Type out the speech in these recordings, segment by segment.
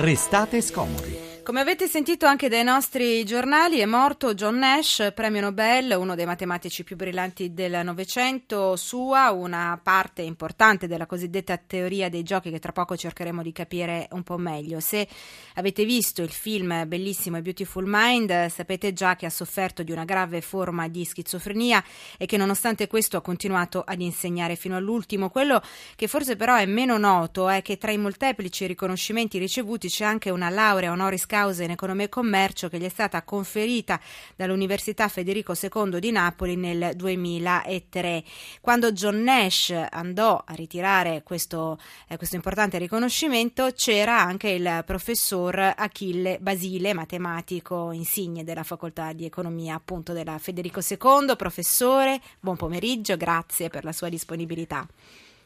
Restate scomodi. Come avete sentito anche dai nostri giornali, è morto John Nash, premio Nobel, uno dei matematici più brillanti del Novecento. Sua una parte importante della cosiddetta teoria dei giochi che tra poco cercheremo di capire un po' meglio. Se avete visto il film bellissimo Beautiful Mind, sapete già che ha sofferto di una grave forma di schizofrenia e che nonostante questo ha continuato ad insegnare fino all'ultimo. Quello che forse però è meno noto è che tra i molteplici riconoscimenti ricevuti c'è anche una laurea honoris causa causa in economia e commercio che gli è stata conferita dall'Università Federico II di Napoli nel 2003. Quando John Nash andò a ritirare questo, eh, questo importante riconoscimento c'era anche il professor Achille Basile, matematico insigne della facoltà di economia appunto della Federico II. Professore, buon pomeriggio, grazie per la sua disponibilità.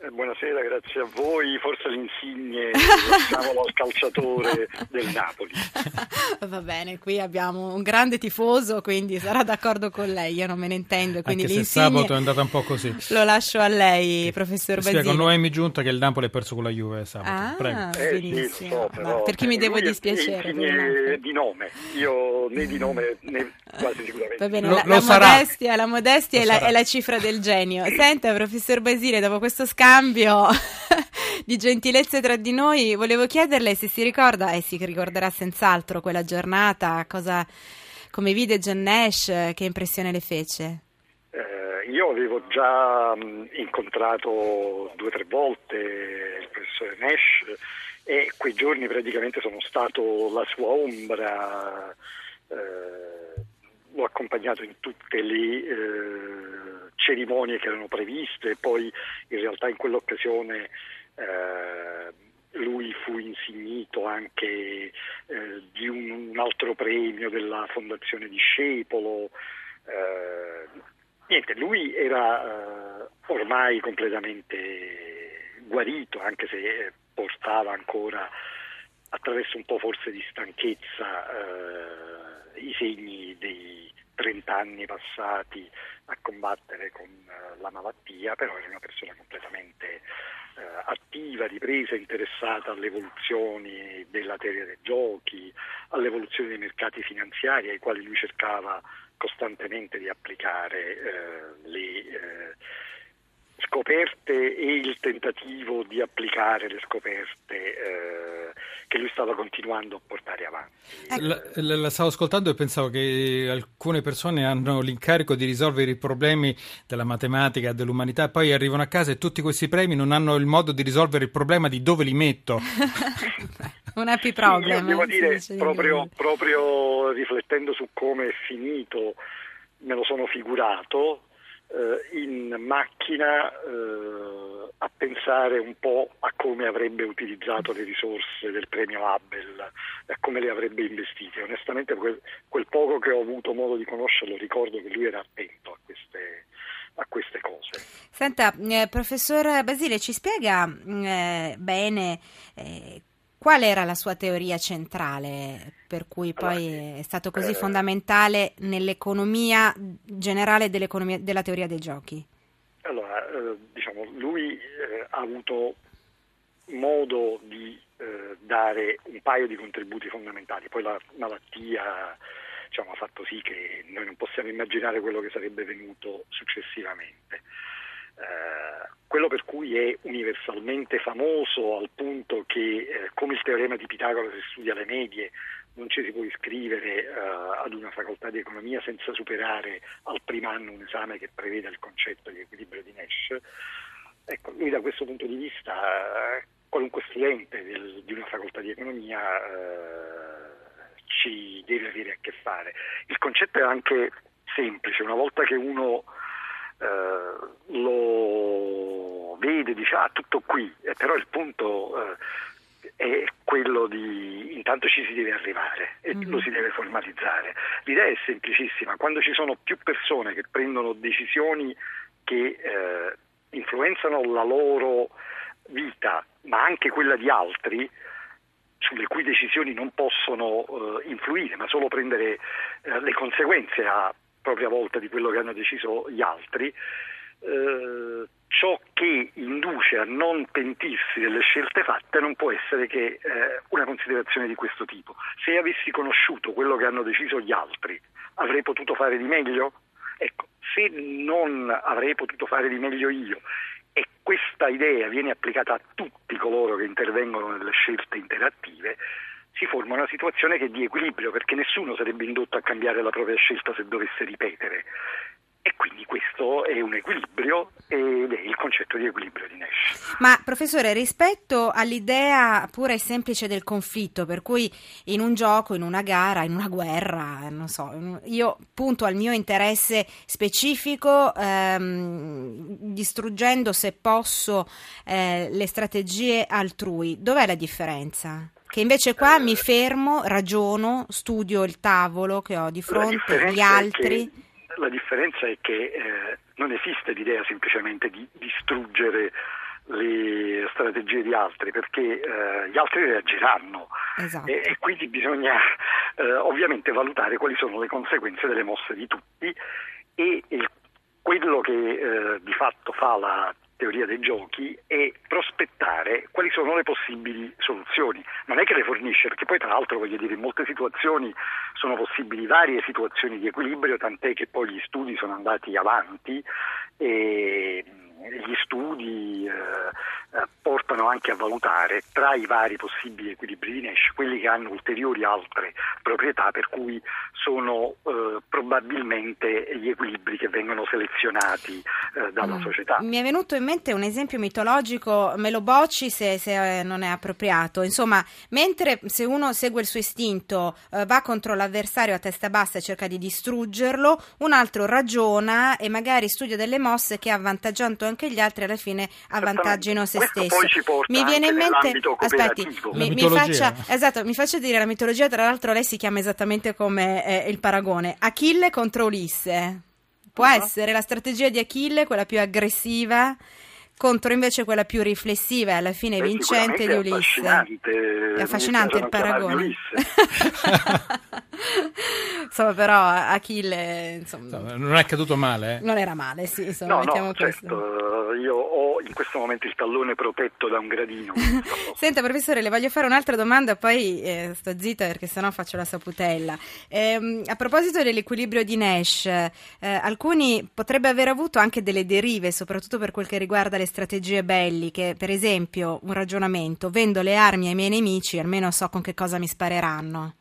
Eh, buonasera, grazie a voi. Forse l'insigne lasciamolo al calciatore del Napoli. Va bene, qui abbiamo un grande tifoso, quindi sarà d'accordo con lei. Io non me ne intendo. Quindi Anche se sabato è andata un po' così. Lo lascio a lei, professor Basile. Spiega con Noemi Giunta che il Napoli ha perso con la Juve sabato. Ah, Prego. Eh, benissimo. sì, so, però, per chi mi devo è dispiacere? insigne di nome, io né di nome né quasi sicuramente. Va bene, Lo- la, lo la sarà. modestia, la, modestia Lo è, la, è la cifra del genio. Senta, professor Basile, dopo questo scambio di gentilezze tra di noi, volevo chiederle se si ricorda, e si ricorderà senz'altro quella giornata, cosa, come vide John Nash, che impressione le fece? Eh, io avevo già mh, incontrato due o tre volte il professore Nash e quei giorni praticamente sono stato la sua ombra, eh, l'ho accompagnato in tutte le eh, cerimonie che erano previste, poi in realtà in quell'occasione eh, lui fu insignito anche eh, di un, un altro premio della Fondazione Discepolo. eh, niente, lui era eh, ormai completamente guarito, anche se eh, portava ancora attraverso un po' forse di stanchezza eh, i segni dei 30 anni passati a combattere con eh, la malattia, però era una persona completamente eh, attiva, ripresa, interessata alle evoluzioni della teoria dei giochi, all'evoluzione dei mercati finanziari ai quali lui cercava costantemente di applicare eh, le eh, scoperte e il tentativo di applicare le scoperte eh, che lui stava continuando a portare avanti. La, la- la stavo ascoltando e pensavo che alcune persone hanno l'incarico di risolvere i problemi della matematica, dell'umanità, poi arrivano a casa e tutti questi premi non hanno il modo di risolvere il problema di dove li metto. Un happy problem. devo si dire, proprio, proprio riflettendo su come è finito, me lo sono figurato in macchina eh, a pensare un po' a come avrebbe utilizzato le risorse del premio Abel a come le avrebbe investite. Onestamente quel, quel poco che ho avuto modo di conoscerlo ricordo che lui era attento a queste, a queste cose. Senta, eh, professor Basile, ci spiega mh, eh, bene eh, qual era la sua teoria centrale per cui poi Allora, è stato così eh, fondamentale nell'economia generale dell'economia- della teoria dei giochi? Allora, eh, diciamo, lui eh, ha avuto modo di eh, dare un paio di contributi fondamentali, poi la malattia diciamo, ha fatto sì che noi non possiamo immaginare quello che sarebbe venuto successivamente. Eh, quello per cui è universalmente famoso al punto che eh, come il teorema di Pitagora si studia alle medie non ci si può iscrivere eh, ad una facoltà di economia senza superare al primo anno un esame che prevede il concetto di equilibrio di Nash. Ecco, lui da questo punto di vista, eh, qualunque studente del- di una facoltà di economia eh, ci deve avere a che fare. Il concetto è anche semplice, una volta che uno eh, lo vede, dice ah tutto qui, eh, però il punto eh, è quello di intanto ci si deve arrivare e Mhm. lo si deve formalizzare. L'idea è semplicissima, quando ci sono più persone che prendono decisioni che eh, influenzano la loro vita, ma anche quella di altri, sulle cui decisioni non possono eh, influire, ma solo prendere eh, le conseguenze a propria volta di quello che hanno deciso gli altri, eh, ciò che induce a non pentirsi delle scelte fatte non può essere che eh, una considerazione di questo tipo. Se avessi conosciuto quello che hanno deciso gli altri, avrei potuto fare di meglio? Ecco, se non avrei potuto fare di meglio io e questa idea viene applicata a tutti coloro che intervengono nelle scelte interattive, si forma una situazione che è di equilibrio perché nessuno sarebbe indotto a cambiare la propria scelta se dovesse ripetere. E quindi questo è un equilibrio ed è il concetto di equilibrio di Nash. Ma professore, rispetto all'idea pura e semplice del conflitto, per cui in un gioco, in una gara, in una guerra, non so, io punto al mio interesse specifico, ehm, distruggendo se posso eh, le strategie altrui, dov'è la differenza? Che invece qua mi fermo, ragiono, studio il tavolo che ho di fronte, gli altri la differenza è che eh, non esiste l'idea semplicemente di distruggere le strategie di altri perché eh, gli altri reagiranno esatto. e, e, quindi bisogna eh, ovviamente valutare quali sono le conseguenze delle mosse di tutti e il, quello che eh, di fatto fa la teoria dei giochi è prospettare quali sono le possibili soluzioni. Non è che le fornisce, perché poi tra l'altro voglio dire in molte situazioni sono possibili varie situazioni di equilibrio, tant'è che poi gli studi sono andati avanti e gli studi eh, eh, portano anche a valutare tra i vari possibili equilibri di Nash quelli che hanno ulteriori altre proprietà per cui sono eh, probabilmente gli equilibri che vengono selezionati eh, dalla mm. società. Mi è venuto in mente un esempio mitologico, me lo bocci se, se eh, non è appropriato. Insomma, mentre se uno segue il suo istinto, eh, va contro l'avversario a testa bassa e cerca di distruggerlo, un altro ragiona e magari studia delle mosse che avvantaggiando anche gli altri alla fine avvantaggino se stesso. mi viene in mente aspetti, mi, mi, faccia, esatto, mi faccia dire la mitologia, tra l'altro lei si chiama esattamente come eh, il paragone. Achille contro Ulisse. Può essere la strategia di Achille quella più aggressiva contro invece quella più riflessiva e alla fine Beh, vincente di Ulisse. È affascinante, è affascinante il paragone. insomma, però Achille insomma, non è caduto male. Eh? Non era male, sì, insomma, no, mettiamo no, certo, io ho in questo momento il tallone protetto da un gradino. Senta, professore, le voglio fare un'altra domanda, poi eh, sto zitta perché sennò faccio la saputella. Eh, a proposito dell'equilibrio di Nash, eh, alcuni potrebbe aver avuto anche delle derive, soprattutto per quel che riguarda le strategie belliche, per esempio un ragionamento, vendo le armi ai miei nemici, almeno so con che cosa mi spareranno.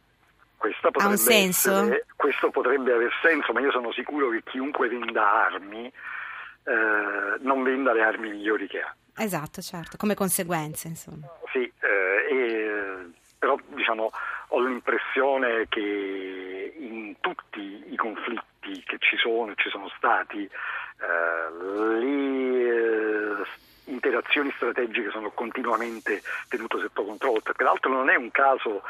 ha un senso? Essere, questo potrebbe aver senso, ma io sono sicuro che chiunque venda armi eh, non venda le armi migliori che ha. Esatto, certo, come conseguenze, insomma. Sì, eh, e, però diciamo, ho l'impressione che in tutti i conflitti che ci sono, ci sono stati, eh, eh, interazioni strategiche sono continuamente tenute sotto controllo. Peraltro non è un caso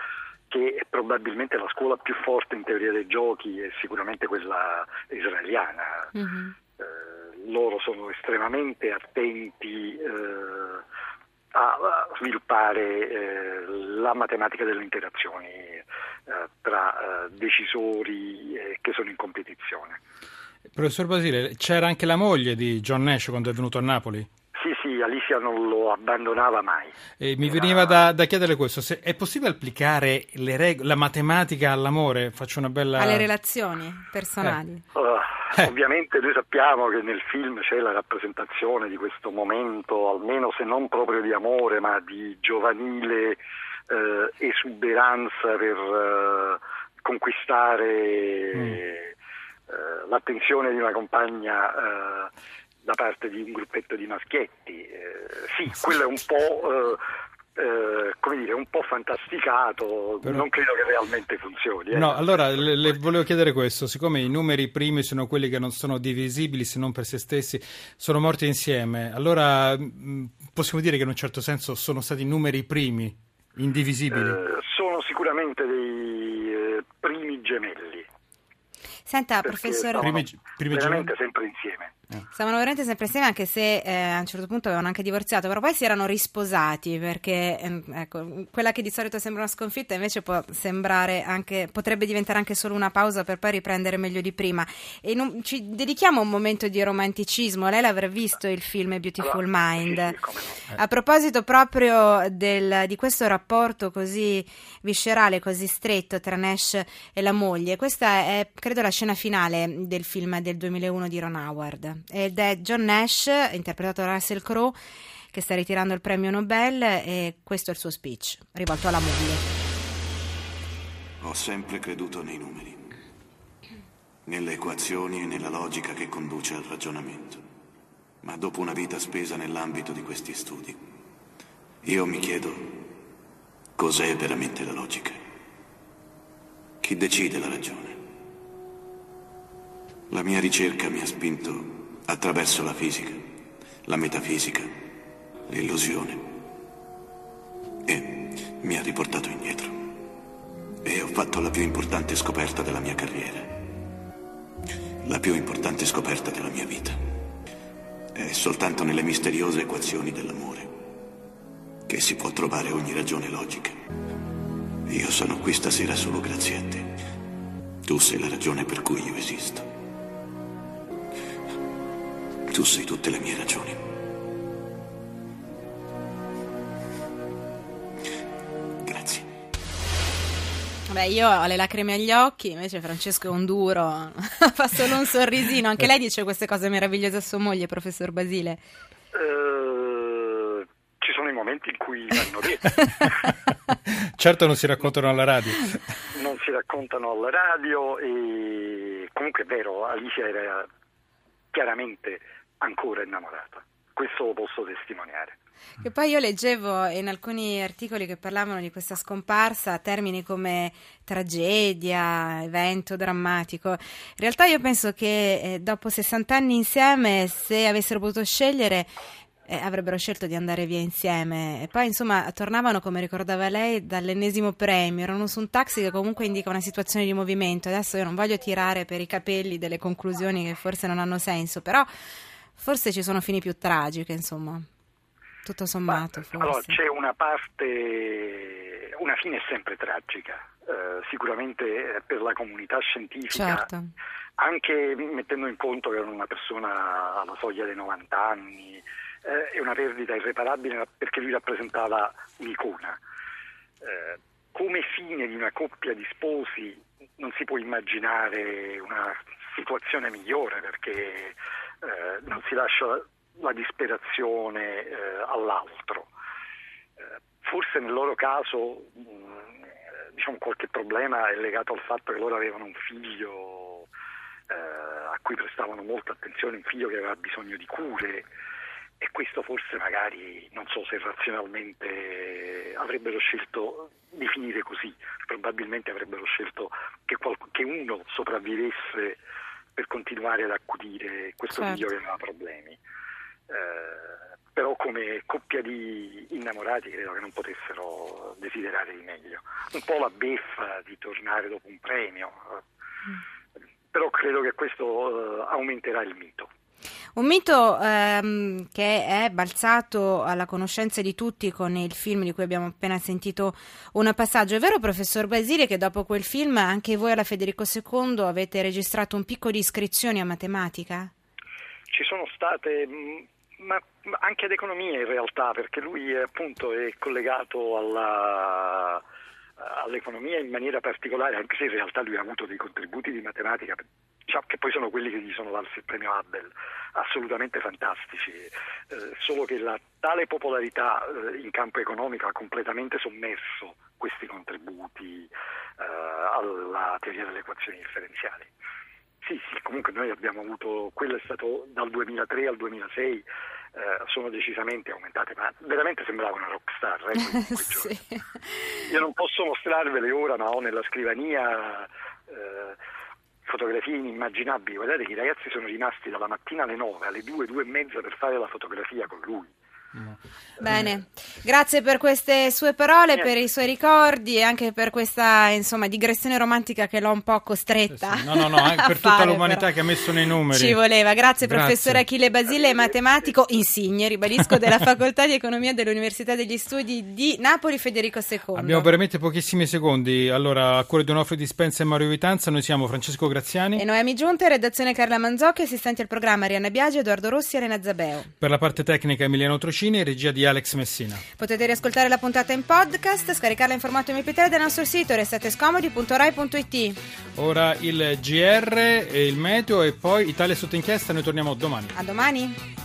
che probabilmente la scuola più forte in teoria dei giochi è sicuramente quella israeliana. Mm-hmm. Eh, loro sono estremamente attenti eh, a, sviluppare eh, la matematica delle interazioni eh, tra eh, decisori che sono in competizione. Professor Basile, c'era anche la moglie di John Nash quando è venuto a Napoli? Sì, sì, Alicia non lo abbandonava mai. E mi Era... veniva da, da, chiedere questo, se è possibile applicare reg- la matematica all'amore? Faccio una bella... Alle relazioni personali. Eh. Uh, eh. Ovviamente noi sappiamo che nel film c'è la rappresentazione di questo momento, almeno se non proprio di amore, ma di giovanile eh, esuberanza per eh, conquistare... Mm eh, l'attenzione di una compagna eh, da parte di un gruppetto di maschietti. Eh, sì, quello è un po'... Eh, come dire, un po' fantasticato, Però... non credo che realmente funzioni. Eh. No, allora le, le, volevo chiedere questo: siccome i numeri primi sono quelli che non sono divisibili se non per se stessi, sono morti insieme, allora mh, possiamo dire che in un certo senso sono stati numeri primi, indivisibili? sono sicuramente dei primi gemelli. Senta, professore... Primi veramente giorni... sempre insieme. Eh. Stavano veramente sempre insieme anche se eh, a un certo punto avevano anche divorziato, però poi si erano risposati perché eh, ecco, quella che di solito sembra una sconfitta invece può sembrare anche, potrebbe diventare anche solo una pausa per poi riprendere meglio di prima. E non, ci dedichiamo a un momento di romanticismo, lei l'avrà visto il film Beautiful Mind. Sì, sì, a proposito proprio del, di questo rapporto così viscerale, così stretto tra Nash e la moglie, questa è credo la scena finale del film del 2001 di Ron Howard ed è John Nash, interpretato da Russell Crowe, che sta ritirando il premio Nobel e questo è il suo speech, rivolto alla moglie. Ho sempre creduto nei numeri, nelle equazioni e nella logica che conduce al ragionamento. Ma dopo una vita spesa nell'ambito di questi studi, io mi chiedo cos'è veramente la logica. Chi decide la ragione? La mia ricerca mi ha spinto attraverso la fisica, la metafisica, l'illusione. E mi ha riportato indietro. E ho fatto la più importante scoperta della mia carriera. La più importante scoperta della mia vita. È soltanto nelle misteriose equazioni dell'amore che si può trovare ogni ragione logica. Io sono qui stasera solo grazie a te. Tu sei la ragione per cui io esisto. Tu sei tutte le mie ragioni. Grazie. Beh, io ho le lacrime agli occhi, invece Francesco è un duro, fa solo un sorrisino. Anche lei dice queste cose meravigliose a sua moglie, professor Basile. Uh, ci sono i momenti in cui vanno dette. certo non si raccontano alla radio. Non si raccontano alla radio e comunque è vero, Alicia era chiaramente ancora innamorata. Questo lo posso testimoniare. Che poi io leggevo in alcuni articoli che parlavano di questa scomparsa termini come tragedia, evento drammatico. In realtà io penso che eh, dopo 60 anni insieme, se avessero potuto scegliere, eh, avrebbero scelto di andare via insieme. E poi, insomma, tornavano, come ricordava lei, dall'ennesimo premio. Erano su un taxi che comunque indica una situazione di movimento. Adesso io non voglio tirare per i capelli delle conclusioni che forse non hanno senso, però Forse ci sono fini più tragiche, insomma. Tutto sommato, Ma, Allora, c'è una parte, una fine è sempre tragica, eh, sicuramente per la comunità scientifica, certo. anche mettendo in conto che era una persona alla soglia dei 90 anni, eh, è una perdita irreparabile perché lui rappresentava un'icona. Eh, come fine di una coppia di sposi non si può immaginare una situazione migliore perché eh, non si lascia la disperazione eh, all'altro. Eh, forse nel loro caso mh, diciamo, qualche problema è legato al fatto che loro avevano un figlio eh, a cui prestavano molta attenzione, un figlio che aveva bisogno di cure e questo forse magari non so se razionalmente avrebbero scelto di finire così, probabilmente avrebbero scelto che, qualc- che uno sopravvivesse per continuare ad accudire questo certo. figlio che aveva problemi. Eh, però come coppia di innamorati credo che non potessero desiderare di meglio. Un po' la beffa di tornare dopo un premio, mm. però credo che questo uh, aumenterà il mito. Un mito ehm, che è balzato alla conoscenza di tutti con il film di cui abbiamo appena sentito un passaggio. È vero, professor Basile, che dopo quel film anche voi alla Federico II avete registrato un picco di iscrizioni a matematica? Ci sono state, mm, ma anche ad economia in realtà, perché lui appunto è collegato alla all'economia in maniera particolare, anche se in realtà lui ha avuto dei contributi di matematica diciamo, che poi sono quelli che gli sono valsi il premio Abel, assolutamente fantastici, eh, solo che la tale popolarità eh, in campo economico ha completamente sommerso questi contributi eh, alla teoria delle equazioni differenziali. Sì, sì, comunque noi abbiamo avuto, quello è stato dal 2003 al 2006, eh, sono decisamente aumentate, ma veramente sembrava una rockstar. Eh, sì. Io non posso mostrarvele ora, ma ho nella scrivania eh, fotografie inimmaginabili. Guardate che i ragazzi sono rimasti dalla mattina alle 9 alle 2, 2 e mezza per fare la fotografia con lui. No. Bene, grazie per queste sue parole, per i suoi ricordi e anche per questa insomma, digressione romantica che l'ho un po' costretta. Eh sì, no, no, no, anche per tutta fare, l'umanità però. che ha messo nei numeri. Ci voleva, grazie, Grazie. professore Achille Basile, matematico, insigne, ribadisco, della Facoltà di Economia dell'Università degli Studi di Napoli Federico II. Abbiamo veramente pochissimi secondi. Allora, a cuore di Onofrio Dispensa e Mario Vitanza, noi siamo Francesco Graziani. E Noemi Giunta, redazione Carla Manzocchi, assistenti al programma Arianna Biagi, Edoardo Rossi e Elena Zabeo. Per la parte tecnica Emiliano Trocini e regia di Alex Messina. Potete riascoltare la puntata in podcast, scaricarla in formato MP3 dal nostro sito restatescomodi.rai.it. Ora il GR e il meteo e poi Italia sotto inchiesta, noi torniamo domani. A domani!